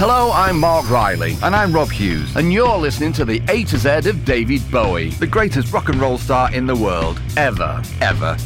Hello, I'm Marc Riley. And I'm Rob Hughes. And you're listening to the A to Z of David Bowie. The greatest rock and roll star in the world. Ever. Ever.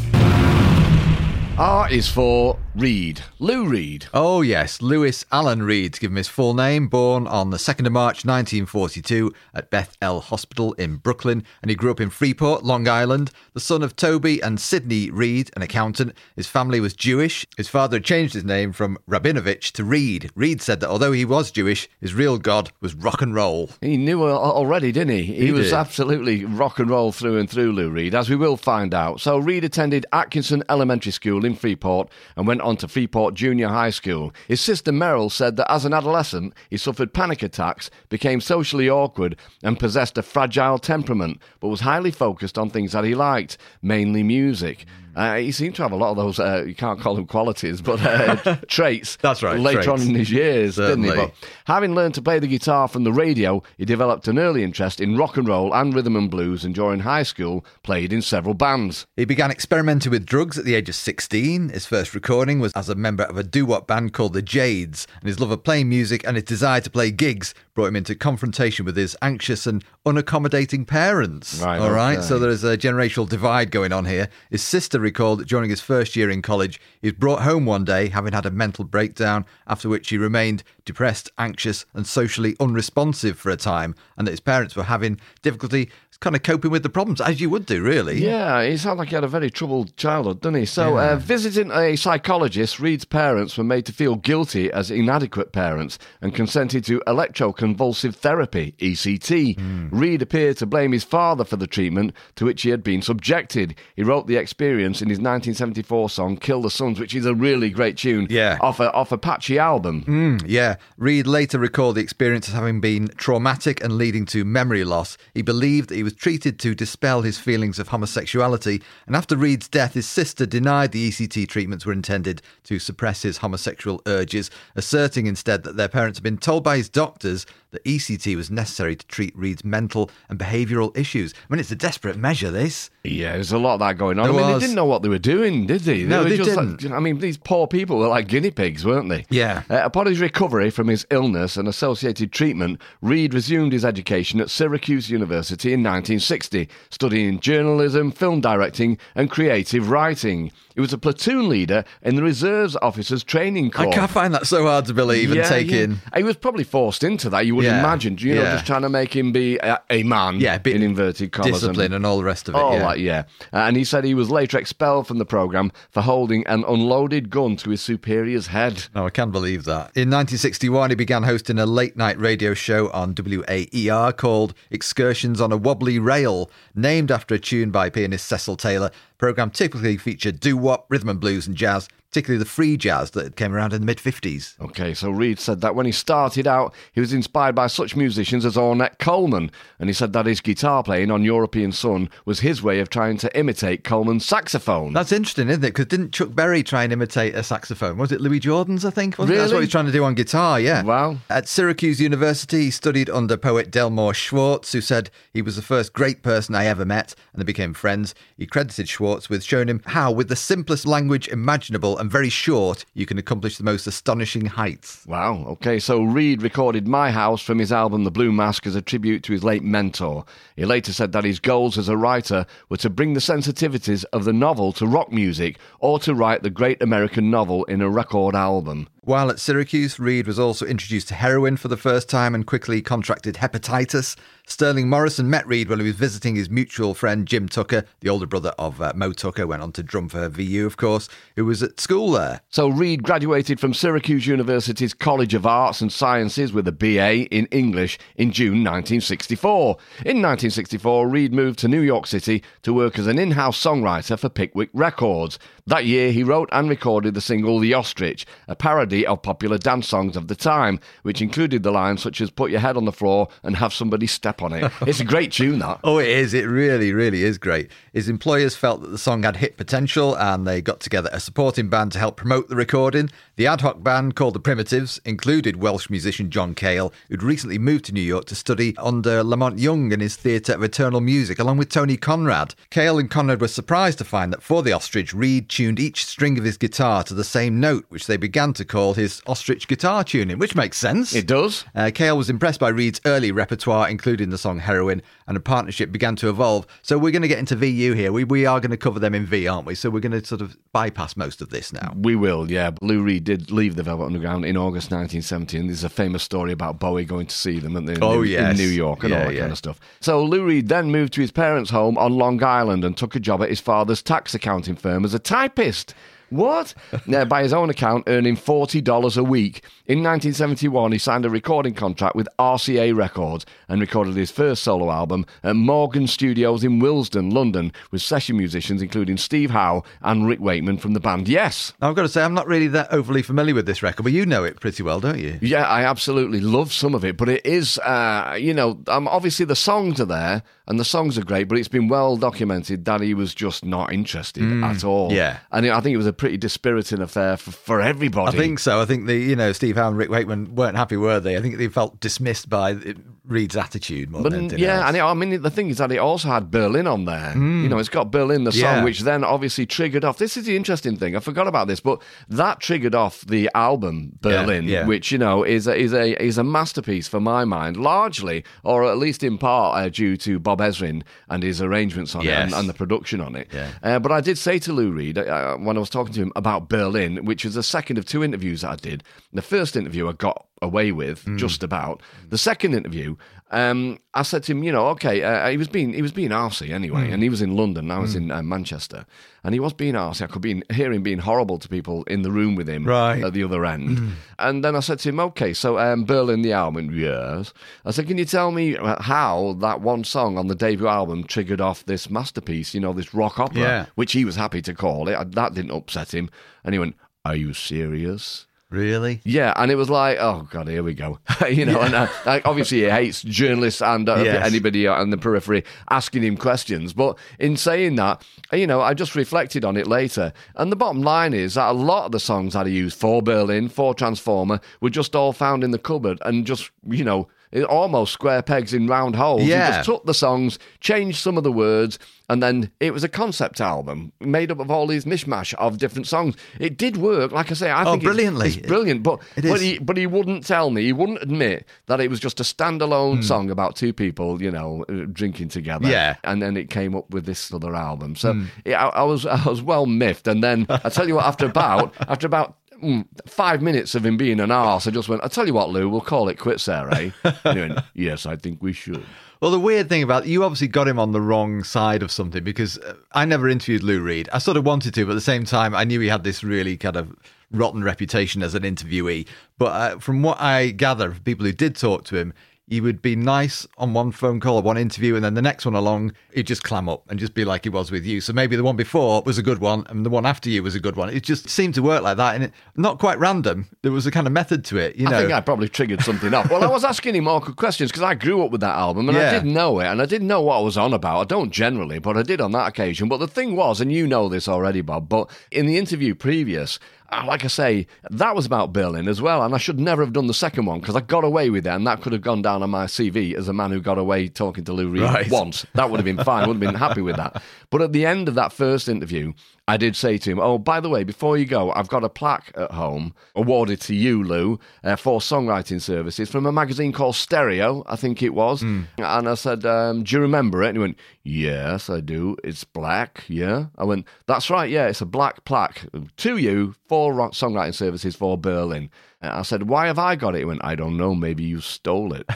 R is for Reed, Lou Reed. Oh, yes, Lewis Allan Reed, to give him his full name, born on the 2nd of March 1942 at Beth El Hospital in Brooklyn, and he grew up in Freeport, Long Island. The son of Toby and Sidney Reed, an accountant. His family was Jewish. His father had changed his name from Rabinovich to Reed. Reed said that although he was Jewish, his real god was rock and roll. He knew already, didn't he? He, he was did. absolutely rock and roll through and through, Lou Reed, as we will find out. So, Reed attended Atkinson Elementary School in Freeport and went on to Freeport Junior High School. His sister Merrill said that as an adolescent, he suffered panic attacks, became socially awkward, and possessed a fragile temperament, but was highly focused on things that he liked, mainly music. Uh, he seemed to have a lot of those, uh, you can't call them qualities, but uh, traits. That's right, Later on in his years, Certainly. didn't he? But having learned to play the guitar from the radio, he developed an early interest in rock and roll and rhythm and blues, and during high school, played in several bands. He began experimenting with drugs at the age of 16. His first recording was as a member of a doo wop band called the Jades, and his love of playing music and his desire to play gigs brought him into confrontation with his anxious and unaccommodating parents. Right, All right, okay. so there is a generational divide going on here. His sister recalled that during his first year in college, he was brought home one day having had a mental breakdown, after which he remained depressed, anxious, and socially unresponsive for a time, and that his parents were having difficulty kind of coping with the problems, as you would do, really. Yeah, he sounded like he had a very troubled childhood, didn't he? So, uh, visiting a psychologist, Reed's parents were made to feel guilty as inadequate parents and consented to electroconvulsive therapy, ECT. Reed appeared to blame his father for the treatment to which he had been subjected. He wrote the experience in his 1974 song "Kill the Sons," which is a really great tune. Yeah. off a off a patchy album. Mm, yeah. Reed later recalled the experience as having been traumatic and leading to memory loss. He believed that he was treated to dispel his feelings of homosexuality, and after Reed's death, his sister denied the ECT treatments were intended to suppress his homosexual urges, asserting instead that their parents had been told by his doctors that ECT was necessary to treat Reed's mental and behavioural issues. I mean, it's a desperate measure, this. Yeah, there's a lot of that going on. There I mean, was. they didn't know what they were doing, did they? No, were they just didn't. Like, I mean, these poor people were like guinea pigs, weren't they? Yeah. Uh, upon his recovery from his illness and associated treatment, Reed resumed his education at Syracuse University in 1960, studying journalism, film directing, and creative writing. He was a platoon leader in the Reserves Officers Training Corps. I can't find that so hard to believe and take yeah. in. He was probably forced into that. You would Yeah, imagine, you know, yeah. just trying to make him be a, a man. Yeah, in inverted commas. Discipline and all the rest of it. Oh, like, yeah. Uh, and he said he was later expelled from the programme for holding an unloaded gun to his superior's head. No, I can't believe that. In 1961, he began hosting a late night radio show on WAER called Excursions on a Wobbly Rail, named after a tune by pianist Cecil Taylor. The program typically featured doo wop, rhythm and blues, and jazz, particularly the free jazz that came around in the mid 50s. Okay, so Reed said that when he started out, he was inspired by such musicians as Ornette Coleman, and he said that his guitar playing on European Son was his way of trying to imitate Coleman's saxophone. That's interesting, isn't it? Because didn't Chuck Berry try and imitate a saxophone? Was it Louis Jordan's, I think? Wasn't it? That's what Really? he's trying to do on guitar, yeah. Wow. At Syracuse University, he studied under poet Delmore Schwartz, who said he was the first great person I ever met, and they became friends. He credited Schwartz with showing him how, with the simplest language imaginable and very short, you can accomplish the most astonishing heights. Wow. Okay, so Reed recorded My House from his album The Blue Mask as a tribute to his late mentor. He later said that his goals as a writer were to bring the sensitivities of the novel to rock music or to write the great American novel in a record album. While at Syracuse, Reed was also introduced to heroin for the first time and quickly contracted hepatitis. Sterling Morrison met Reed when he was visiting his mutual friend Jim Tucker, the older brother of uh, Moe Tucker, went on to drum for VU, of course, who was at school there. So Reed graduated from Syracuse University's College of Arts and Sciences with a BA in English in June 1964. In 1964, Reed moved to New York City to work as an in-house songwriter for Pickwick Records. That year, he wrote and recorded the single The Ostrich, a parody of popular dance songs of the time, which included the lines such as Put Your Head on the Floor and Have Somebody Step on It. It's a great tune, that. Oh, it is. It really, really is great. His employers felt that the song had hit potential and they got together a supporting band to help promote the recording. The ad hoc band called the Primitives included Welsh musician John Cale, who'd recently moved to New York to study under La Monte Young in his Theatre of Eternal Music, along with Tony Conrad. Cale and Conrad were surprised to find that for the ostrich, Reed tuned each string of his guitar to the same note, which they began to call his ostrich guitar tuning, which makes sense. It does. Uh, Cale was impressed by Reed's early repertoire, including the song Heroin, and a partnership began to evolve. So we're going to get into VU here. We, we are going to cover them in V, aren't we? So we're going to sort of bypass most of this now. We will, yeah. Lou Reed did leave the Velvet Underground in August 1970, and there's a famous story about Bowie going to see them the, Oh, New, yes. in New York and Yeah, all that yeah. kind of stuff. So Lou Reed then moved to his parents' home on Long Island and took a job at his father's tax accounting firm as a typist. What? Now, by his own account, earning $40 a week. In 1971, he signed a recording contract with RCA Records and recorded his first solo album at Morgan Studios in Willesden, London, with session musicians including Steve Howe and Rick Wakeman from the band Yes. I've got to say, I'm not really that overly familiar with this record, but you know it pretty well, don't you? Yeah, I absolutely love some of it, but it is, uh, you know, um, obviously the songs are there and the songs are great, but it's been well documented that he was just not interested at all. Mm, yeah. and I think it was a pretty dispiriting affair for, for everybody. I think so. I think the you know Steve Howe and Rick Wakeman weren't happy, were they? I think they felt dismissed by Reed's attitude more But than anything yeah, else. and it, I mean the thing is that it also had Berlin on there. You know, it's got Berlin the song, Mm. Yeah. which then obviously triggered off. This is the interesting thing. I forgot about this, but that triggered off the album Berlin, yeah. which you know is a, is a is a masterpiece for my mind, largely or at least in part uh, due to Bob Ezrin and his arrangements on it and, and the production on it. Yeah. Uh, but I did say to Lou Reed uh, when I was talking to him about Berlin, which was the second of two interviews that I did. The first interview I got away with Hmm. just about. The second interview, um, I said to him, you know, okay, uh, he was being he was being arsey anyway, Hmm. and he was in London, I was in uh, Manchester, and he was being arsey. I could be hear him being horrible to people in the room with him Right. Hmm. at the other end. and then I said to him, okay, so um, Berlin the album, yes. I said, can you tell me how that one song on the debut album triggered off this masterpiece? You know, this rock opera, Yeah. which he was happy to call it. That didn't upset him, and he went, "Are you serious?" Really. Yeah, and it was like, oh god, here we go. you know, and uh, like, obviously he hates journalists and uh, Yes. anybody on the periphery asking him questions. But in saying that, you know, I just reflected on it later, and the bottom line is that a lot of the songs that he used for Berlin, for Transformer, were just all found in the cupboard and just, you know. Almost square pegs in round holes. Yeah. He just took the songs, changed some of the words, and then it was a concept album made up of all these mishmash of different songs. It did work, like I say. I Oh, think it's- brilliantly. It's, brilliant, but It but he but he wouldn't tell me. He wouldn't admit that it was just a standalone Hmm. song about two people, you know, uh, drinking together. Yeah. And then it came up with this other album. So yeah, I, I was I was well miffed. And then I tell you what, after about after about. Mm, Five minutes of him being an arse, I just went. I tell you what, Lou, we'll call it quits there, eh? Went, yes, I think we should. Well, the weird thing about you obviously got him on the wrong side of something because uh, I never interviewed Lou Reed. I sort of wanted to, but at the same time, I knew he had this really kind of rotten reputation as an interviewee. But uh, from what I gather from people who did talk to him, he would be nice on one phone call or one interview, and then the next one along, he'd just clam up and just be like he was with you. So maybe the one before was a good one, and the one after you was a good one. It just seemed to work like that, and it, not quite random. There was a kind of method to it, you know. I think I probably triggered something off. Well, I was asking him awkward questions because I grew up with that album and I Yeah. did know it and I didn't know what I was on about. I don't generally, but I did on that occasion. But the thing was, and you know this already, Bob, but in the interview previous, Ah, like I say, that was about Berlin as well. And I should never have done the second one because I got away with it and that could have gone down on my CV as a man who got away talking to Lou Reed Right. once. That would have been fine. I would have been happy with that. But at the end of that first interview, I did say to him, Oh, by the way, before you go, I've got a plaque at home awarded to you, Lou, uh, for songwriting services from a magazine called Stereo, I think it was. And I said, um, Do you remember it? And he went, Yes, I do. It's black, yeah. I went, That's right, yeah, it's a black plaque to you for songwriting services for Berlin. And I said, Why have I got it? He went, I don't know, maybe you stole it.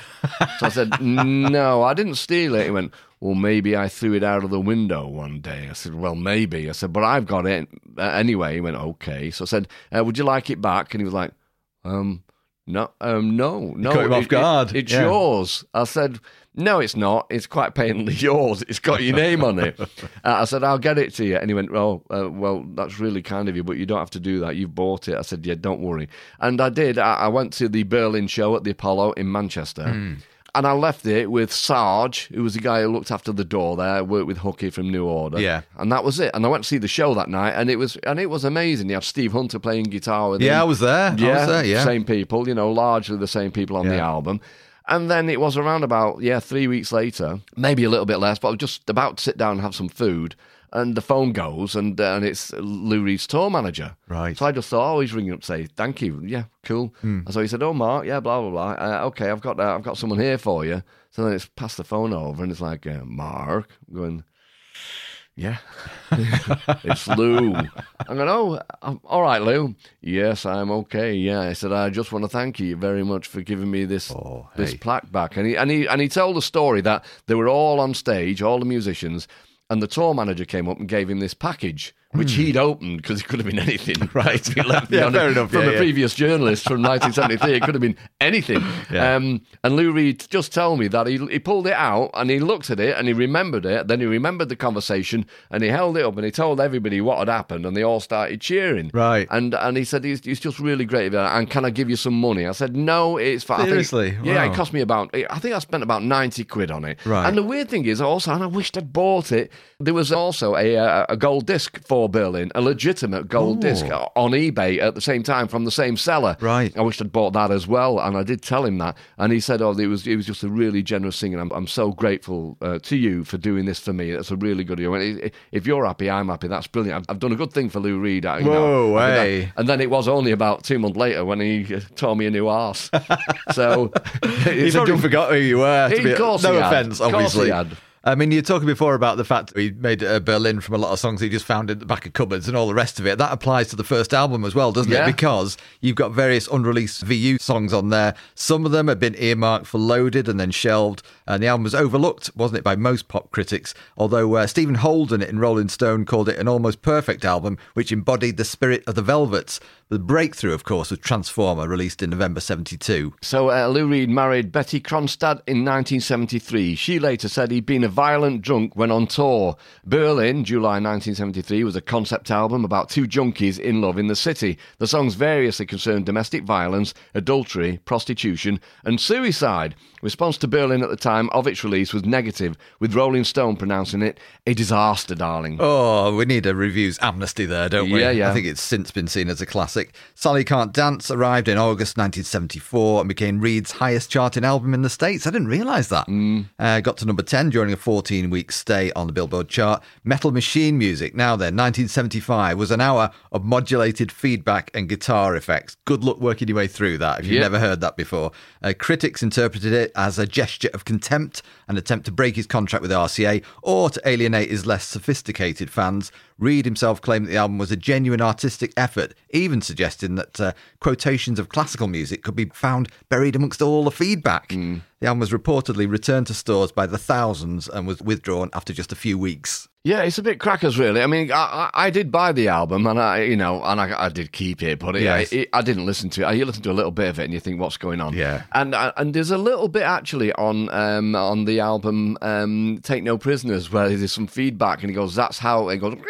So I said, No, I didn't steal it. He went, Well, maybe I threw it out of the window one day. I said, Well, maybe. I said, But I've got it uh, anyway. He went, Okay. So I said, uh, Would you like it back? And he was like, Um, no, um, no, no. caught him off it- it- guard. it's Yeah. yours. I said, no, it's not. It's quite painfully yours. It's got your name on it. Uh, I said, I'll get it to you. And he went, oh, uh, well, that's really kind of you, but you don't have to do that. You've bought it. I said, yeah, don't worry. And I did. I, I went to the Berlin show at the Apollo in Manchester. Hmm. And I left it with Sarge, who was the guy who looked after the door there, worked with Hooky from New Order. Yeah. And that was it. And I went to see the show that night and it was and it was amazing. You had Steve Hunter playing guitar with him. Yeah, I was there. I Yeah, was there, yeah. same people, you know, largely the same people on the album. And then it was around about, yeah, three weeks later, maybe a little bit less, but I was just about to sit down and have some food. And the phone goes, and uh, and it's Lou Reed's tour manager. Right. So I just thought, oh, he's ringing up to say thank you. Yeah, cool. And so he said, oh, Marc, yeah, blah blah blah. Uh, okay, I've got uh, I've got someone here for you. So then it's passed the phone over, and it's like uh, Marc I'm going. Yeah, it's Lou. I'm going, oh, I'm, all right, Lou. Yes, I'm okay. Yeah, I said, I just want to thank you very much for giving me this Oh, this plaque back. And he and he and he told the story that they were all on stage, all the musicians, and the tour manager came up and gave him this package. Which he'd opened because it could have been anything, right? He left me. Yeah, fair enough, From yeah, a yeah. previous journalist from 1973, it could have been anything. Yeah. Um, and Lou Reed just told me that he, he pulled it out and he looked at it and he remembered it. Then he remembered the conversation and he held it up and he told everybody what had happened and they all started cheering. Right. And and he said he's, he's just really great. And can I give you some money? I said no, it's fine. I think- Seriously? yeah, it cost me about. I think I spent about ninety quid on it. Right. And the weird thing is also, and I wished I'd bought it. There was also a uh, a gold disc for Berlin, a legitimate gold disc on eBay at the same time from the same seller. Right. I wished I'd bought that as well, and I did tell him that, and he said, "Oh, it was it was just a really generous thing, and I'm I'm so grateful uh, to you for doing this for me. That's a really good deal. And if you're happy, I'm happy. That's brilliant. I've, I've done a good thing for Lou Reed. You know. Whoa, hey. and then it was only about two months later when he uh, tore me a new arse. so He probably forgot who you were. to Of be- course no offense, Of course he obviously. I mean, you're talking before about the fact that he made uh, Berlin from a lot of songs he just found in the back of cupboards and all the rest of it. That applies to the first album as well, doesn't Yeah. it? Because you've got various unreleased VU songs on there. Some of them have been earmarked for loaded and then shelved, and the album was overlooked, wasn't it, by most pop critics? Although uh, Stephen Holden in Rolling Stone called it an almost perfect album, which embodied the spirit of the Velvets. The breakthrough, of course, was Transformer, released in November 72. So uh, Lou Reed married Betty Kronstadt in 1973. She later said he'd been a violent drunk when on tour. Berlin, July 1973, was a concept album about two junkies in love in the city. The songs variously concerned domestic violence, adultery, prostitution, and suicide. Response to Berlin at the time of its release was negative, with Rolling Stone pronouncing it a disaster, darling. Oh, we need a reviews amnesty there, don't we? Yeah, yeah. I think it's since been seen as a classic. Sally Can't Dance arrived in August 1974 and became Reed's highest charting album in the States. I didn't realise that. Uh, got to number 10 during a 14 week stay on the Billboard chart. Metal Machine Music, now then, 1975, was an hour of modulated feedback and guitar effects. Good luck working your way through that if you've never heard that before. Uh, critics interpreted it as a gesture of contempt, an attempt to break his contract with RCA, or to alienate his less sophisticated fans. Reed himself claimed that the album was a genuine artistic effort, even suggesting that uh, quotations of classical music could be found buried amongst all the feedback. The album was reportedly returned to stores by the thousands and was withdrawn after just a few weeks. Yeah, it's a bit crackers, really. I mean, I, I, I did buy the album, and I, you know, and I, I did keep it, but it, Yes. I, it, I didn't listen to it. You listen to a little bit of it, and you think, "What's going on?" Yeah. And uh, and there's a little bit actually on um, on the album um, "Take No Prisoners" where there's some feedback, and he goes, "That's how," it goes, and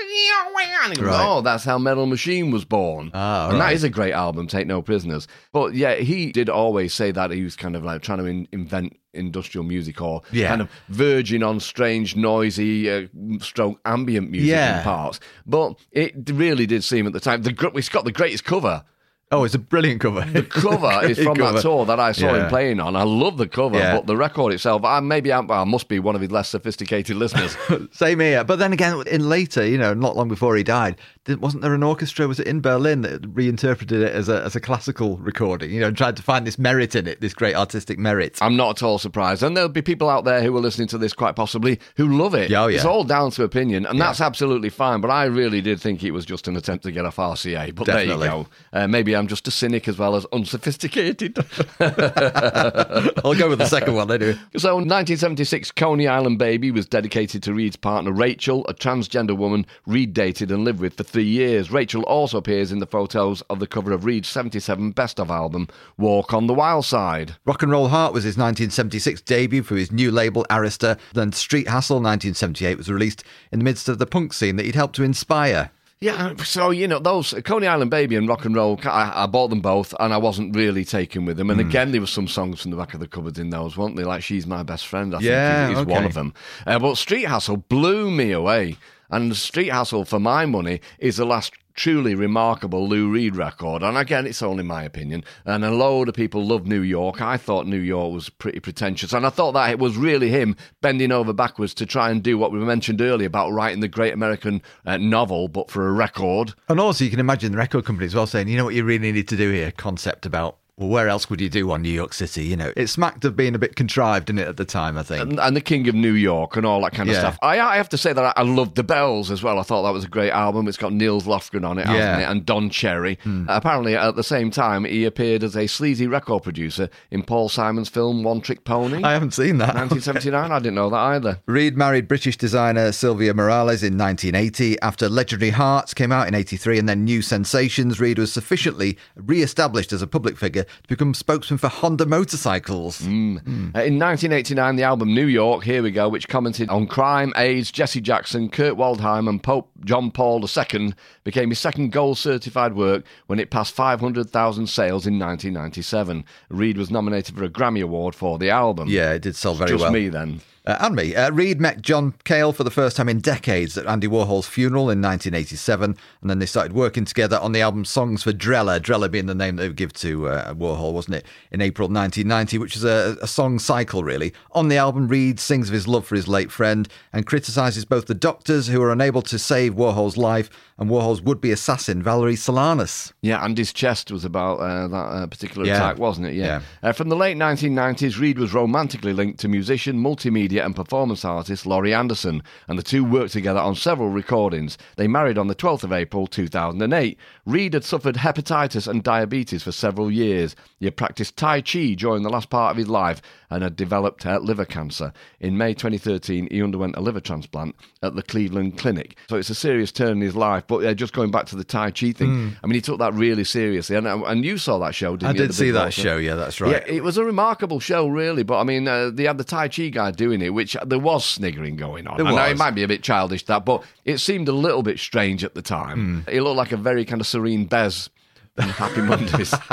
he goes, Right. "Oh, that's how Metal Machine was born." Ah, and right. that is a great album, "Take No Prisoners." But yeah, he did always say that he was kind of like trying to in, invent industrial music or Yeah. kind of verging on strange, noisy, uh, stroke ambient music Yeah. in parts. But it really did seem at the time. The it's got the greatest cover. Oh, it's a brilliant cover. The cover is from cover. that tour that I saw Yeah. him playing on. I love the cover, Yeah. but the record itself, I maybe I'm, I must be one of his less sophisticated listeners. Same here. But then again, in later, you know, not long before he died, wasn't there an orchestra? Was it in Berlin that reinterpreted it as a as a classical recording? You know, and tried to find this merit in it, this great artistic merit. I'm not at all surprised. And there'll be people out there who are listening to this quite possibly who love it. Yeah, oh, yeah. It's all down to opinion, and that's absolutely fine. But I really did think it was just an attempt to get off RCA. But Definitely. there you go. Uh, maybe I'm just a cynic as well as unsophisticated. I'll go with the second one anyway. So, 1976, Coney Island Baby was dedicated to Reed's partner Rachel, a transgender woman Reed dated and lived with for three years. Rachel also appears in the photos of the cover of Reed's 77 Best of album, Walk on the Wild Side. Rock and Roll Heart was his 1976 debut for his new label Arista. Then Street Hassle 1978 was released in the midst of the punk scene that he'd helped to inspire. Yeah, so you know those Coney Island Baby and Rock and Roll. I, I bought them both, and I wasn't really taken with them. And Hmm. again, there were some songs from the back of the cupboard in those, weren't they? Like "She's My Best Friend," I Yeah, think is, is one of them. Uh, but Street Hassle blew me away, and Street Hassle, for my money, is the last truly remarkable Lou Reed record. And again, it's only my opinion. And a load of people love New York. I thought New York was pretty pretentious. And I thought that it was really him bending over backwards to try and do what we mentioned earlier about writing the great American uh, novel, but for a record. And also, you can imagine the record company as well saying, you know what you really need to do here? Concept about well, where else would you do on New York City? You know, it smacked of being a bit contrived in it at the time, I think. And, and the King of New York and all that kind of Yeah. stuff. I, I have to say that I, I loved The Bells as well. I thought that was a great album. It's got Nils Lofgren on it, hasn't Yeah. it? And Don Cherry. Hmm. Uh, apparently, at the same time, he appeared as a sleazy record producer in Paul Simon's film One Trick Pony. I haven't seen that. 1979. I didn't know that either. Reed married British designer Sylvia Morales in 1980. After Legendary Hearts came out in 83 and then New Sensations, Reed was sufficiently re established as a public figure to become spokesman for Honda motorcycles. Uh, in 1989, the album New York, here we go, which commented on crime, AIDS, Jesse Jackson, Kurt Waldheim, and Pope John Paul II, became his second gold certified work when it passed 500,000 sales in 1997. Reed was nominated for a Grammy Award for the album. Yeah, it did sell very Just well. Just me then. Uh, and me. Uh, Reed met John Cale for the first time in decades at Andy Warhol's funeral in 1987, and then they started working together on the album Songs for Drella, Drella being the name they would give to uh, Warhol, wasn't it, in April 1990, which is a, a song cycle, really. On the album, Reed sings of his love for his late friend and criticises both the doctors who were unable to save Warhol's life and Warhol's would be assassin, Valerie Solanas. Yeah, Andy's Chest was about uh, that uh, particular Yeah. attack, wasn't it? Yeah. Uh, from the late 1990s, Reed was romantically linked to musician, multimedia, and performance artist Laurie Anderson, and the two worked together on several recordings. They married on the 12th of April 2008. Reed had suffered hepatitis and diabetes for several years. He had practiced Tai Chi during the last part of his life and had developed uh, liver cancer. In May 2013, he underwent a liver transplant at the Cleveland Clinic. So it's a serious turn in his life. But uh, just going back to the Tai Chi thing, I mean, he took that really seriously. And, uh, and you saw that show, didn't I you? at did see that show, yeah, that's right. Yeah, it was a remarkable show, really. But I mean, uh, they had the Tai Chi guy doing it, which there was sniggering going on. There I know it might be a bit childish, that, but it seemed a little bit strange at the time. Hmm. He looked like a very kind of serene Bez in Happy Mondays.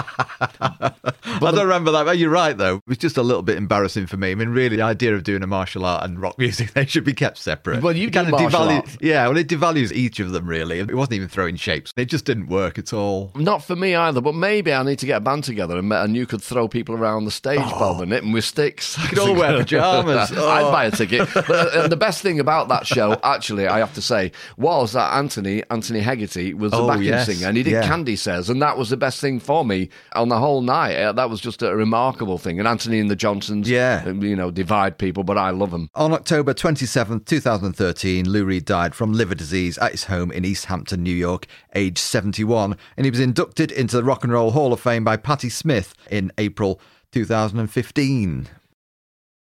I don't remember that. But you're right, though. It was just a little bit embarrassing for me. I mean, really, the idea of doing a martial art and rock music, they should be kept separate. Well, you kinda devalue- art. Yeah, well, it devalues each of them, really. It wasn't even throwing shapes. It just didn't work at all. Not for me either, but maybe I need to get a band together and, and you could throw people around the stage, Bob, and hit 'em with sticks. could all wear pajamas. Oh. I'd buy a ticket. But, uh, and the best thing about that show, actually, I have to say, was that Anthony, Anthony Hegarty, was the Oh, backing yes. singer, and he did Yeah. Candy Says, and that was the best thing for me on the whole night. Uh, that was just a remarkable thing. And Anthony and the Johnsons, Yeah. uh, you know, divide people, but I love them. On October 27th, 2013, Lou Reed died from liver disease at his home in East Hampton, New York, aged 71, and he was inducted into the Rock and Roll Hall of Fame by Patti Smith in April 2015.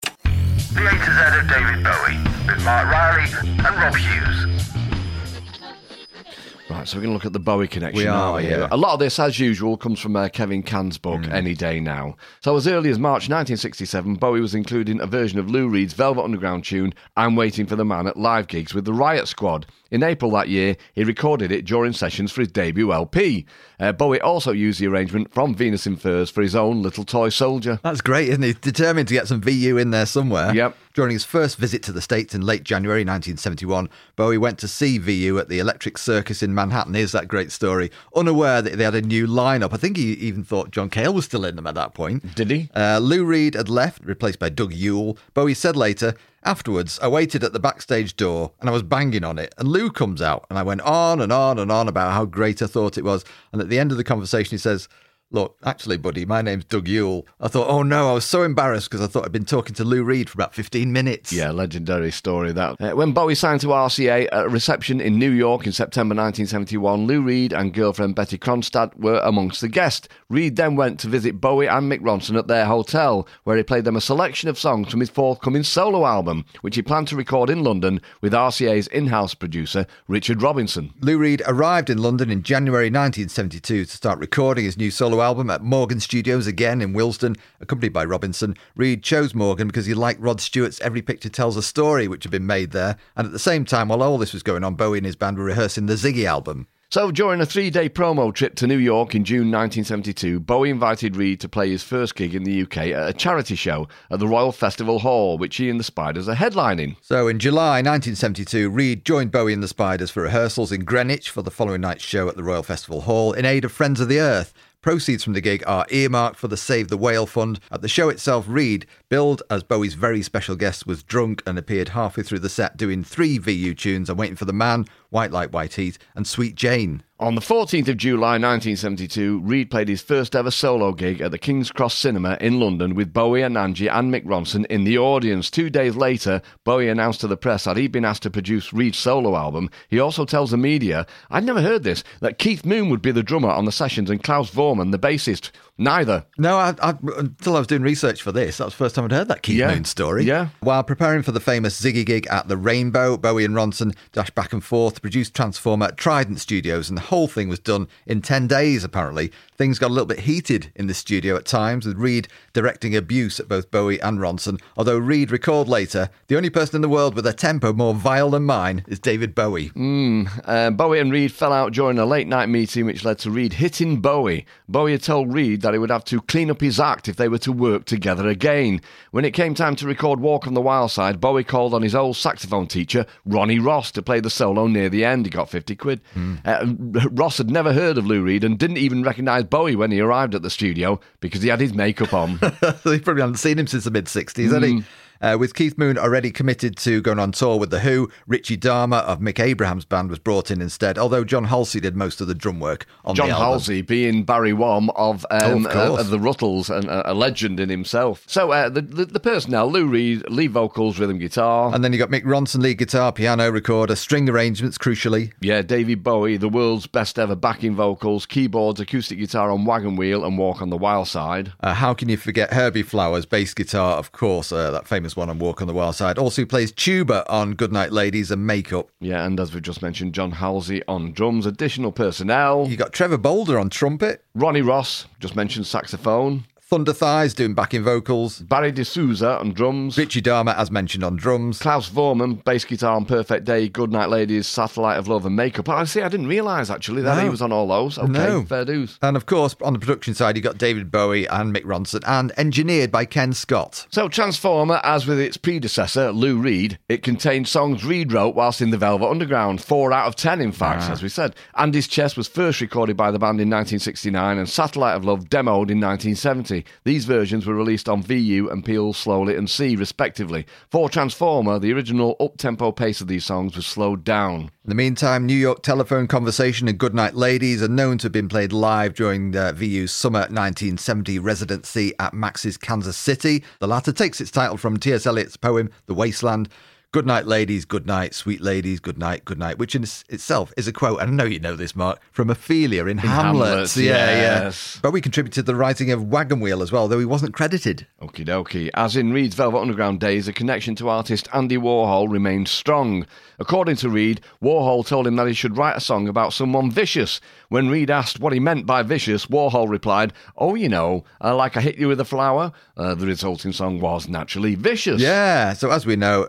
The A to Z of David Bowie with Marc Riley and Rob Hughes. Right, so we're going to look at the Bowie connection. We are, we? yeah. Mm. A lot of this, as usual, comes from uh, Kevin Cann's book, Any Day Now. So, as early as March 1967, Bowie was including a version of Lou Reed's Velvet Underground tune, I'm Waiting for the Man, at live gigs with the Riot Squad. In April that year, he recorded it during sessions for his debut LP. Uh, Bowie also used the arrangement from Venus in Furs for his own Little Toy Soldier. That's great, isn't he? Determined to get some VU in there somewhere. Yep. During his first visit to the States in late January 1971, Bowie went to see VU at the Electric Circus in Manhattan. Here's that great story. Unaware that they had a new lineup. I think he even thought John Cale was still in them at that point. Did he? Uh, Lou Reed had left, replaced by Doug Yule. Bowie said later, Afterwards, I waited at the backstage door and I was banging on it. And Lou comes out and I went on and on and on about how great I thought it was. And at the end of the conversation, he says, Look, actually, buddy, my name's Doug Yule. I thought, oh no, I was so embarrassed because I thought I'd been talking to Lou Reed for about 15 minutes. Yeah, legendary story that. Uh, when Bowie signed to RCA at a reception in New York in September 1971, Lou Reed and girlfriend Betty Kronstadt were amongst the guests. Reed then went to visit Bowie and Mick Ronson at their hotel, where he played them a selection of songs from his forthcoming solo album, which he planned to record in London with RCA's in-house producer Richard Robinson. Lou Reed arrived in London in January 1972 to start recording his new solo album at Morgan Studios again in Willesden, accompanied by Robinson. Reed chose Morgan because he liked Rod Stewart's Every Picture Tells a Story, which had been made there. And at the same time, while all this was going on, Bowie and his band were rehearsing the Ziggy album. So, during a three day promo trip to New York in June 1972, Bowie invited Reed to play his first gig in the UK at a charity show at the Royal Festival Hall, which he and the Spiders are headlining. So in July 1972, Reed joined Bowie and the Spiders for rehearsals in Greenwich for the following night's show at the Royal Festival Hall in aid of Friends of the Earth. Proceeds from the gig are earmarked for the Save the Whale Fund. At the show itself, Reed, billed as Bowie's very special guest, was drunk and appeared halfway through the set doing three VU tunes I'm Waiting for the Man, White Light, White Heat, and Sweet Jane. On the 14th of July 1972, Reed played his first ever solo gig at the King's Cross Cinema in London with Bowie and Angie and Mick Ronson in the audience. Two days later, Bowie announced to the press that he'd been asked to produce Reed's solo album. He also tells the media, I'd never heard this, that Keith Moon would be the drummer on the sessions and Klaus Voormann the bassist. Neither. No, I, I, until I was doing research for this, that was the first time I'd heard that Keith Yeah. Moon story. Yeah. While preparing for the famous Ziggy gig at the Rainbow, Bowie and Ronson dashed back and forth to produce Transformer at Trident Studios, and the whole thing was done in 10 days, apparently. Things got a little bit heated in the studio at times, with Reed directing abuse at both Bowie and Ronson. Although Reed recalled later, the only person in the world with a tempo more vile than mine is David Bowie. Uh, Bowie and Reed fell out during a late night meeting, which led to Reed hitting Bowie. Bowie had told Reed that he would have to clean up his act if they were to work together again. When it came time to record Walk on the Wild Side, Bowie called on his old saxophone teacher, Ronnie Ross, to play the solo near the end. He got 50 quid. Uh, Ross had never heard of Lou Reed and didn't even recognise Bowie when he arrived at the studio because he had his makeup on. they probably hadn't seen him since the mid 60s, had he? Mm. Uh, with Keith Moon already committed to going on tour with The Who, Richie Dharma of Mick Abrahams' band was brought in instead, although John Halsey did most of the drum work on John the album. John Halsey being Barry Wom of, um, Oh, of uh, of the Rutles and uh, a legend in himself. So uh, the, the the personnel: Lou Reed, lead vocals, rhythm guitar. And then you got Mick Ronson, lead guitar, piano, recorder, string arrangements, crucially. yeah, David Bowie, the world's best ever backing vocals, keyboards, acoustic guitar on Wagon Wheel and Walk on the Wild Side. Uh, how can you forget Herbie Flowers, bass guitar, of course, uh, that famous one on Walk on the Wild Side. Also plays tuba on Goodnight Ladies and Makeup. Yeah, and as we just mentioned, John Halsey on drums. Additional personnel: You got Trevor Bolder on trumpet, Ronnie Ross, just mentioned saxophone. Thunder Thighs doing backing vocals, Barry DeSouza on drums. Richie Dharma, as mentioned, on drums. Klaus Voormann, bass guitar on Perfect Day, Goodnight Ladies, Satellite of Love and Makeup. I see, I didn't realise actually that No. he was on all those. Okay, No. fair dues. And of course, on the production side, you got David Bowie and Mick Ronson, and engineered by Ken Scott. So, Transformer, as with its predecessor, Lou Reed, it contained songs Reed wrote whilst in the Velvet Underground. Four out of ten, in fact, as we said. Andy's Chest was first recorded by the band in 1969 and Satellite of Love demoed in 1970. These versions were released on VU and Peel Slowly and See, respectively. For Transformer, the original up tempo pace of these songs was slowed down. In the meantime, New York Telephone Conversation and Goodnight Ladies are known to have been played live during VU's summer 1970 residency at Max's Kansas City. The latter takes its title from T.S. Eliot's poem The Wasteland. Goodnight, ladies, good night, sweet ladies, good night, good night, which in itself is a quote, and I know you know this, Marc, from Ophelia in, Hamlet. Hamlet, yeah, yes. yeah. Bowie contributed to the writing of Wagon Wheel as well, though he wasn't credited. Okie dokie. As in Reed's Velvet Underground days, the connection to artist Andy Warhol remained strong. According to Reed, Warhol told him that he should write a song about someone vicious. When Reed asked what he meant by vicious, Warhol replied, Oh, you know, uh, like I hit you with a flower. Uh, the resulting song was naturally vicious. Yeah, so as we know,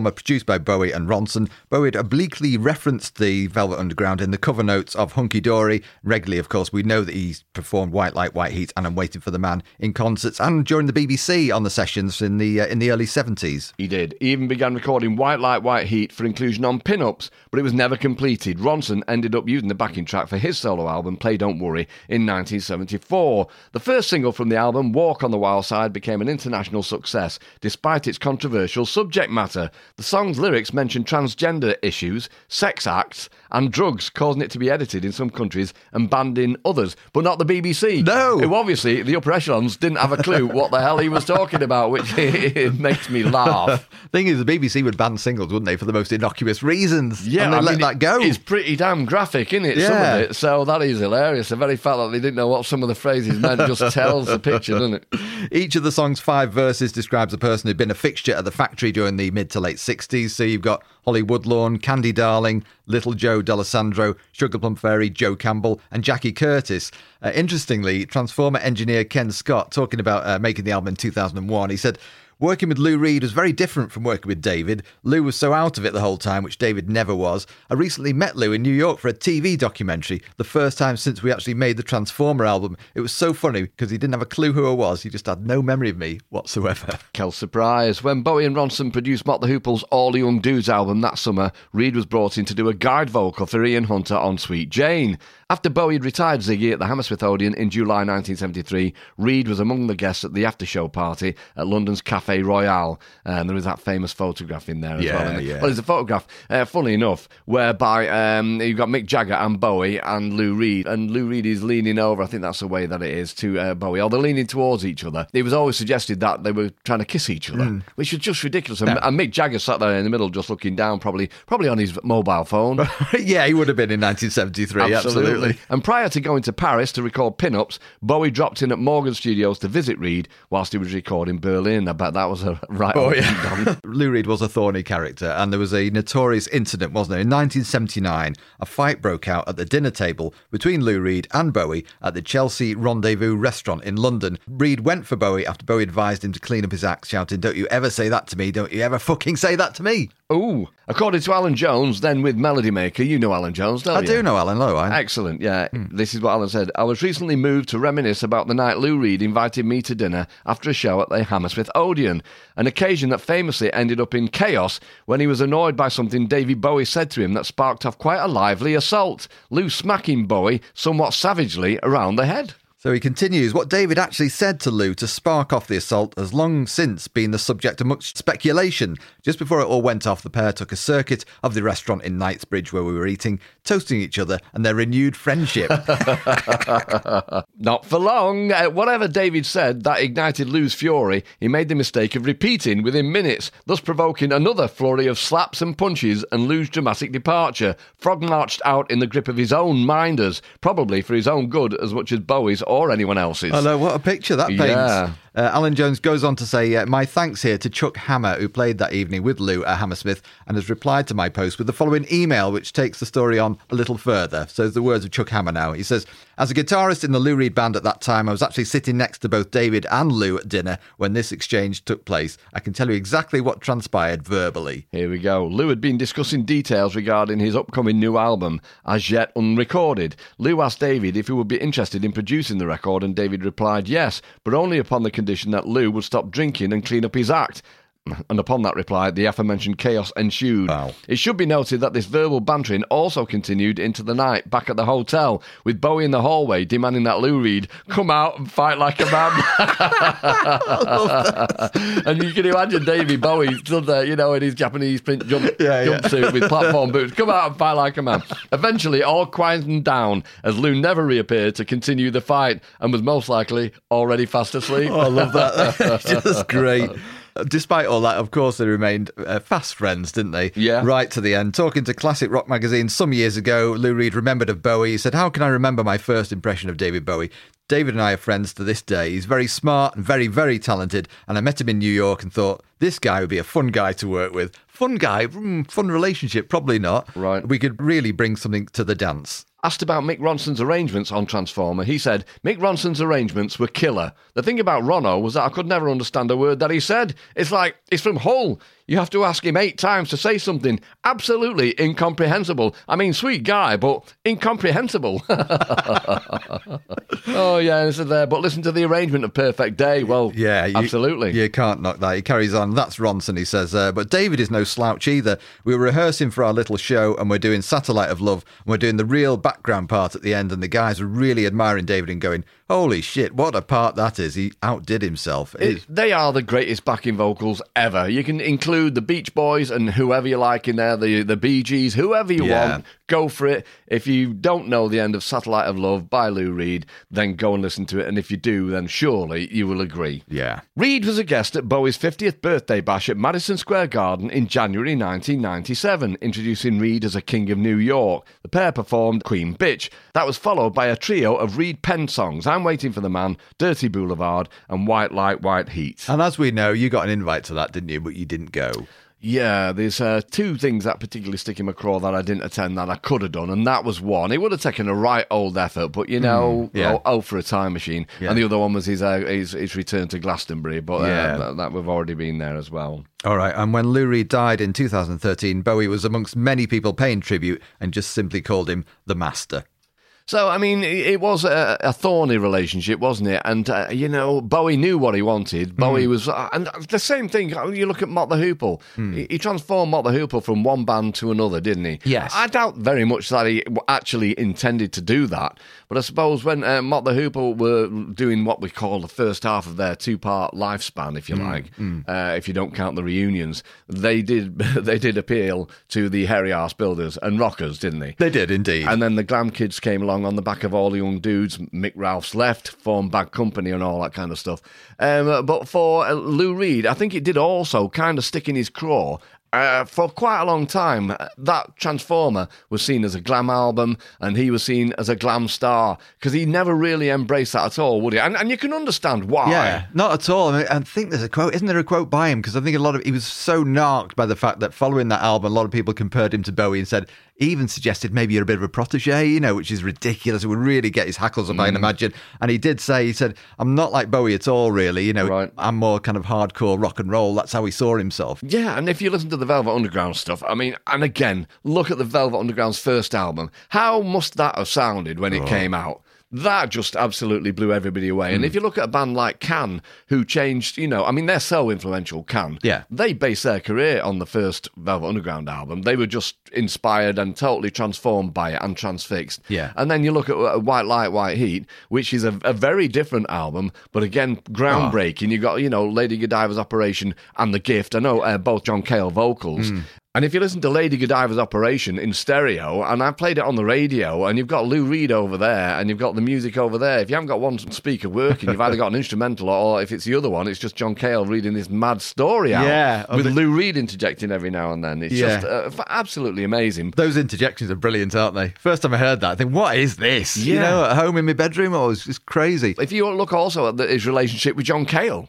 Transformer, produced by Bowie and Ronson, Bowie had obliquely referenced the Velvet Underground in the cover notes of Hunky Dory. Regularly, of course, we know that he's performed White Light, White Heat and I'm Waiting for the Man in concerts and during the BBC on the sessions in the uh, in the early 70s. He did. He even began recording White Light, White Heat for inclusion on Pin-Ups, but it was never completed. Ronson ended up using the backing track for his solo album, Play Don't Worry, in 1974. The first single from the album, Walk on the Wild Side, became an international success, despite its controversial subject matter. The song's lyrics mention transgender issues, sex acts, and drugs, causing it to be edited in some countries and banned in others, but not the BBC. No. Who obviously, the upper echelons didn't have a clue what the hell he was talking about, which makes me laugh. Thing is, the BBC would ban singles, wouldn't they, for the most innocuous reasons? Yeah, and they I let mean, that go. It's pretty damn graphic, isn't it? Some Yeah. of it. So that is hilarious. The very fact that they didn't know what some of the phrases meant just tells the picture, doesn't it? Each of the song's five verses describes a person who'd been a fixture at the factory during the mid to late 60s. So you've got Holly Woodlawn, Candy Darling, Little Joe Dallesandro, Sugar Plum Fairy, Joe Campbell, and Jackie Curtis. Uh, interestingly, Transformer engineer Ken Scott, talking about uh, making the album in 2001, he said, Working with Lou Reed was very different from working with David. Lou was so out of it the whole time, which David never was. I recently met Lou in New York for a TV documentary, the first time since we actually made the Transformer album. It was so funny because he didn't have a clue who I was. He just had no memory of me whatsoever. Quelle surprise. When Bowie and Ronson produced Mott the Hoople's All the Young Dudes album that summer, Reed was brought in to do a guide vocal for Ian Hunter on Sweet Jane. After Bowie had retired Ziggy at the Hammersmith Odeon in July 1973, Reed was among the guests at the after show party at London's Cafe Royal. And there is that famous photograph in there as Yeah, well. yeah. Well, there's a photograph, uh, funny enough, whereby um, you've got Mick Jagger and Bowie and Lou Reed. And Lou Reed is leaning over, I think that's the way that it is, to uh, Bowie. Or they're leaning towards each other. It was always suggested that they were trying to kiss each other, Hmm. which was just ridiculous. And, and Mick Jagger sat there in the middle just looking down, probably probably on his mobile phone. yeah, he would have been in 1973, absolutely. And prior to going to Paris to record pin-ups, Bowie dropped in at Morgan Studios to visit Reed whilst he was recording Berlin. I bet that was a right Oh, yeah. Lou Reed was a thorny character, and there was a notorious incident, wasn't there? In 1979, a fight broke out at the dinner table between Lou Reed and Bowie at the Chelsea Rendezvous restaurant in London. Reed went for Bowie after Bowie advised him to clean up his act, shouting, Don't you ever say that to me! Don't you ever fucking say that to me! Ooh. According to Alan Jones, then with Melody Maker, you know Alan Jones, don't I you? do know Alan Lowe. I, Excellent, yeah. Hmm. This is what Alan said. I was recently moved to reminisce about the night Lou Reed invited me to dinner after a show at the Hammersmith Odeon, an occasion that famously ended up in chaos when he was annoyed by something Davy Bowie said to him that sparked off quite a lively assault. Lou smacking Bowie somewhat savagely around the head. So he continues, what David actually said to Lou to spark off the assault has long since been the subject of much speculation. Just before it all went off, the pair took a circuit of the restaurant in Knightsbridge where we were eating, toasting each other and their renewed friendship. Not for long. Uh, whatever David said that ignited Lou's fury, he made the mistake of repeating within minutes, thus provoking another flurry of slaps and punches and Lou's dramatic departure. Frog marched out in the grip of his own minders, probably for his own good as much as Bowie's or anyone else's. I know, what a picture that paints. Yeah. Uh, Alan Jones goes on to say, uh, My thanks here to Chuck Hammer, who played that evening with Lou at Hammersmith and has replied to my post with the following email, which takes the story on a little further. So, the words of Chuck Hammer now. He says, As a guitarist in the Lou Reed band at that time, I was actually sitting next to both David and Lou at dinner when this exchange took place. I can tell you exactly what transpired verbally. Here we go. Lou had been discussing details regarding his upcoming new album, as yet unrecorded. Lou asked David if he would be interested in producing the record, and David replied yes, but only upon the condition that Lou would stop drinking and clean up his act. And upon that reply, the aforementioned chaos ensued. Wow. It should be noted that this verbal bantering also continued into the night back at the hotel, with Bowie in the hallway demanding that Lou Reed come out and fight like a man. and you can imagine Davy Bowie stood there, you know, in his Japanese print jump, Yeah, yeah. jumpsuit with platform boots. Come out and fight like a man. Eventually, all quietened down as Lou never reappeared to continue the fight and was most likely already fast asleep. Oh, I love that. That's great. Despite all that, of course, they remained uh, fast friends, didn't they? Yeah. Right to the end. Talking to Classic Rock Magazine some years ago, Lou Reed remembered of Bowie. He said, How can I remember my first impression of David Bowie? David and I are friends to this day. He's very smart and very, very talented. And I met him in New York and thought, this guy would be a fun guy to work with. Fun guy, mm, fun relationship, probably not. Right. We could really bring something to the dance. Asked about Mick Ronson's arrangements on Transformer, he said, Mick Ronson's arrangements were killer. The thing about Ronno was that I could never understand a word that he said. It's like, it's from Hull. You have to ask him eight times to say something absolutely incomprehensible. I mean, sweet guy, but incomprehensible. oh, yeah, this is there. But listen to the arrangement of Perfect Day. Well, Yeah, you, absolutely. You can't knock that. He carries on. That's Ronson, he says. Uh, but David is no slouch either. We were rehearsing for our little show and we're doing Satellite of Love and we're doing the real background part at the end. And the guys were really admiring David and going, Holy shit, what a part that is. He outdid himself. It they are the greatest backing vocals ever. You can include the Beach Boys and whoever you like in there, the the Bee Gees, whoever you Yeah. want. Go for it. If you don't know the end of Satellite of Love by Lou Reed, then go and listen to it. And if you do, then surely you will agree. yeah. Reed was a guest at Bowie's 50th birthday bash at Madison Square Garden in January 1997, introducing Reed as a King of New York. The pair performed Queen Bitch. That was followed by a trio of Reed Penn songs I'm Waiting for the Man, Dirty Boulevard, and White Light, White Heat. And as we know, you got an invite to that, didn't you? But you didn't go. Yeah, there's uh, two things that particularly stick in my craw that I didn't attend that I could have done, and that was one. It would have taken a right old effort, but you know, yeah. oh, oh, for a time machine. Yeah. And the other one was his, uh, his his return to Glastonbury, but uh, Yeah. that, that we've already been there as well. All right, and when Lou Reed died in 2013, Bowie was amongst many people paying tribute and just simply called him the Master. So, I mean, it was a, a thorny relationship, wasn't it? And, uh, you know, Bowie knew what he wanted. Bowie Hmm. was. Uh, and the same thing, uh, you look at Mott the Hoople. He, he transformed Mott the Hoople from one band to another, didn't he? Yes. I doubt very much that he actually intended to do that. But I suppose when uh, Mott the Hoople were doing what we call the first half of their two part lifespan, if you Hmm. like, Uh, if you don't count the reunions, they did, they did appeal to the hairy arse builders and rockers, didn't they? They did indeed. And then the glam kids came along on the back of all the young dudes. Mick Ralphs left, formed Bad Company, and all that kind of stuff. Um, but for uh, Lou Reed, I think it did also kind of stick in his craw. Uh, for quite a long time, uh, that Transformer was seen as a glam album, and he was seen as a glam star because he never really embraced that at all, would he? And, and you can understand why. Yeah, not at all. I, mean, I think there's a quote. Isn't there a quote by him? Because I think a lot of he was so narked by the fact that following that album, a lot of people compared him to Bowie and said he even suggested maybe you're a bit of a protege, you know, which is ridiculous. It would really get his hackles up, I Mm. can imagine. And he did say, he said, "I'm not like Bowie at all, really. You know, Right. I'm more kind of hardcore rock and roll. That's how he saw himself." Yeah, and if you listen to the Velvet Underground stuff, I mean, and again, look at the Velvet Underground's first album. How must that have sounded when it came out? That just absolutely blew everybody away. And if you look at a band like Can, who changed, you know, I mean, they're so influential, Can. Yeah. They based their career on the first Velvet Underground album. They were just inspired and totally transformed by it and transfixed. Yeah. And then you look at uh, White Light, White Heat, which is a, a very different album, but again, groundbreaking. You got, you know, Lady Godiva's Operation and The Gift. I know uh, both John Cale vocals. And if you listen to Lady Godiva's Operation in stereo, and I played it on the radio, and you've got Lou Reed over there, and you've got the music over there, if you haven't got one speaker working, you've either got an instrumental, or if it's the other one, it's just John Cale reading this mad story out. Yeah, With it- Lou Reed interjecting every now and then. It's Yeah. just uh, absolutely amazing. Those interjections are brilliant, aren't they? First time I heard that, I think, what is this? You know, at home in my bedroom, oh, it's just crazy. If you look also at the, his relationship with John Cale.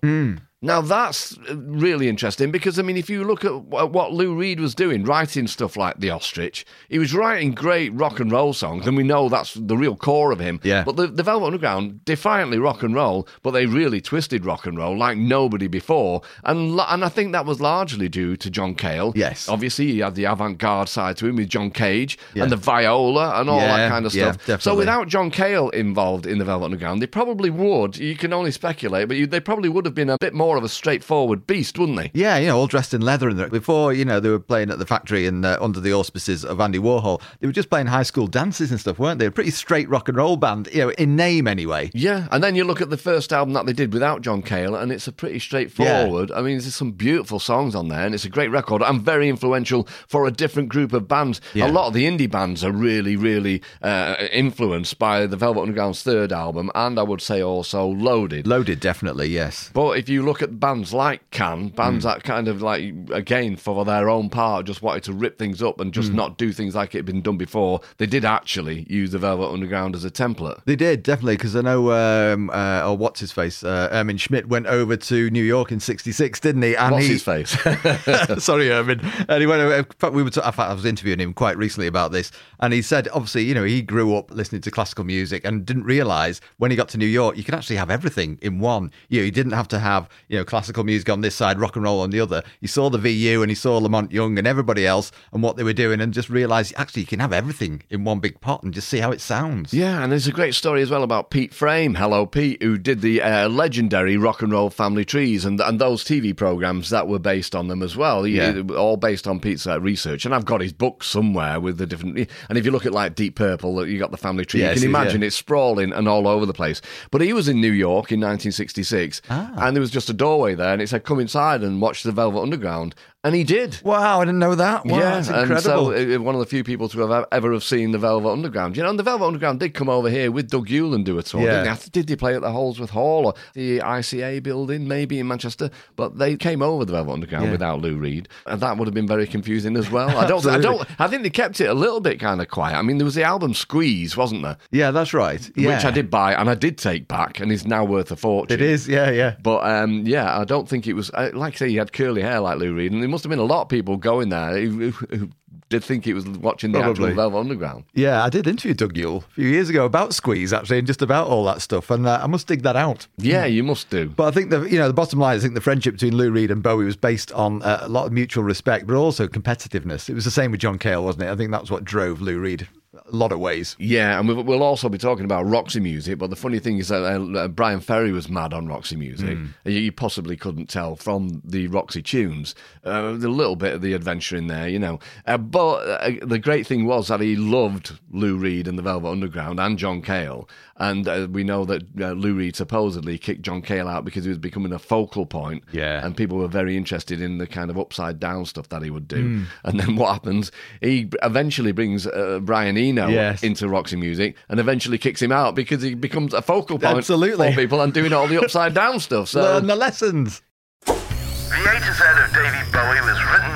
Now that's uh, really interesting because I mean, if you look at what Lou Reed was doing, writing stuff like The Ostrich, he was writing great rock and roll songs, and we know that's the real core of him. Yeah. But the, the Velvet Underground, defiantly rock and roll, but they really twisted rock and roll like nobody before, and and I think that was largely due to John Cale. Yes. obviously he had the avant-garde side to him with John Cage Yeah. and the viola and all Yeah, that kind of yeah, stuff. So without John Cale involved in the Velvet Underground, they probably would. You can only speculate, but you, they probably would have been a bit more of a straightforward beast, wouldn't they? Yeah, you know, all dressed in leather. And before, you know, they were playing at the factory and uh, under the auspices of Andy Warhol. They were just playing high school dances and stuff, weren't they? A pretty straight rock and roll band, you know, in name anyway. Yeah, and then you look at the first album that they did without John Cale, and it's a pretty straightforward. I mean, there's some beautiful songs on there, and it's a great record and very influential for a different group of bands. Yeah. A lot of the indie bands are really, really uh, influenced by the Velvet Underground's third album, and I would say also Loaded. Loaded, definitely, yes. But if you look at bands like Can, bands that kind of like, again, for their own part, just wanted to rip things up and just not do things like it had been done before, they did actually use the Velvet Underground as a template. They did, definitely, because I know, um, uh, oh, what's his face? Uh, Irmin Schmidt went over to New York in 66, didn't he? And What's he, his face? Sorry, Irmin. And he went over, in fact, we were, t- in fact, I was interviewing him quite recently about this. And he said, obviously, you know, he grew up listening to classical music and didn't realize when he got to New York, you could actually have everything in one. You know, you didn't have to have, you know, classical music on this side, rock and roll on the other. He saw the VU and he saw La Monte Young and everybody else and what they were doing and just realized actually you can have everything in one big pot and just see how it sounds. Yeah, and there's a great story as well about Pete Frame, Hello Pete, who did the uh, legendary Rock and Roll Family Trees and and those TV programs that were based on them as well. He- Yeah. all based on Pete's uh, research. And I've got his book somewhere with the different. And if you look at like Deep Purple, you got the Family Tree. Yes, you can yeah. imagine it's sprawling and all over the place. But he was in New York in 1966, Ah. and there was just a doorway there, and it said, "Come inside and watch the Velvet Underground," and he did. Wow, I didn't know that. Wow, yeah, that's and so uh, one of the few people to have ever have seen the Velvet Underground. You know, and the Velvet Underground did come over here with Doug Yule and do a tour. Yeah. Didn't they? Did they play at the Houldsworth Hall or the ICA building, maybe in Manchester? But they came over the Velvet Underground Yeah. without Lou Reed, and that would have been very confusing as well. I don't, I don't, I think they kept it a little bit kind of quiet. I mean, there was the album Squeeze, wasn't there? yeah, that's right. Yeah. Which I did buy and I did take back, and is now worth a fortune. It is, yeah, yeah. But um, yeah, I don't think it was. uh, Like I say, he had curly hair like Lou Reed, and must have been a lot of people going there who, who, who did think it was watching the Probably. actual Velvet Underground. Yeah, I did interview Doug Yule a few years ago about Squeeze, actually, and just about all that stuff. And uh, I must dig that out. Yeah, you must do. But I think the you know the bottom line, I think the friendship between Lou Reed and Bowie was based on uh, a lot of mutual respect, but also competitiveness. It was the same with John Cale, wasn't it? I think that's what drove Lou Reed a lot of ways. Yeah, and we'll, we'll also be talking about Roxy Music. But the funny thing is that uh, Bryan Ferry was mad on Roxy Music. You, you possibly couldn't tell from the Roxy tunes. Uh, a little bit of the adventure in there, you know. Uh, but uh, the great thing was that he loved Lou Reed and the Velvet Underground and John Cale. And uh, we know that uh, Lou Reed supposedly kicked John Cale out because he was becoming a focal point. Yeah. And people were very interested in the kind of upside down stuff that he would do. And then what happens? He eventually brings uh, Brian Eno Yes. into Roxy Music and eventually kicks him out because he becomes a focal point Absolutely. for people and doing all the upside down stuff. So Learn the lessons. The A to Z of David Bowie was written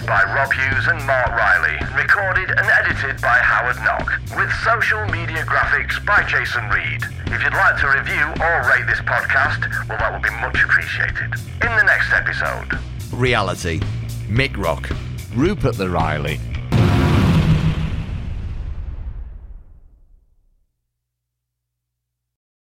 presented by Rob Hughes and Marc Riley, recorded and edited by Howard Knock, with social media graphics by Jason Reed. If you'd like to review or rate this podcast, well, that would be much appreciated. In the next episode. Reality. Mick Rock. Rupert the Riley.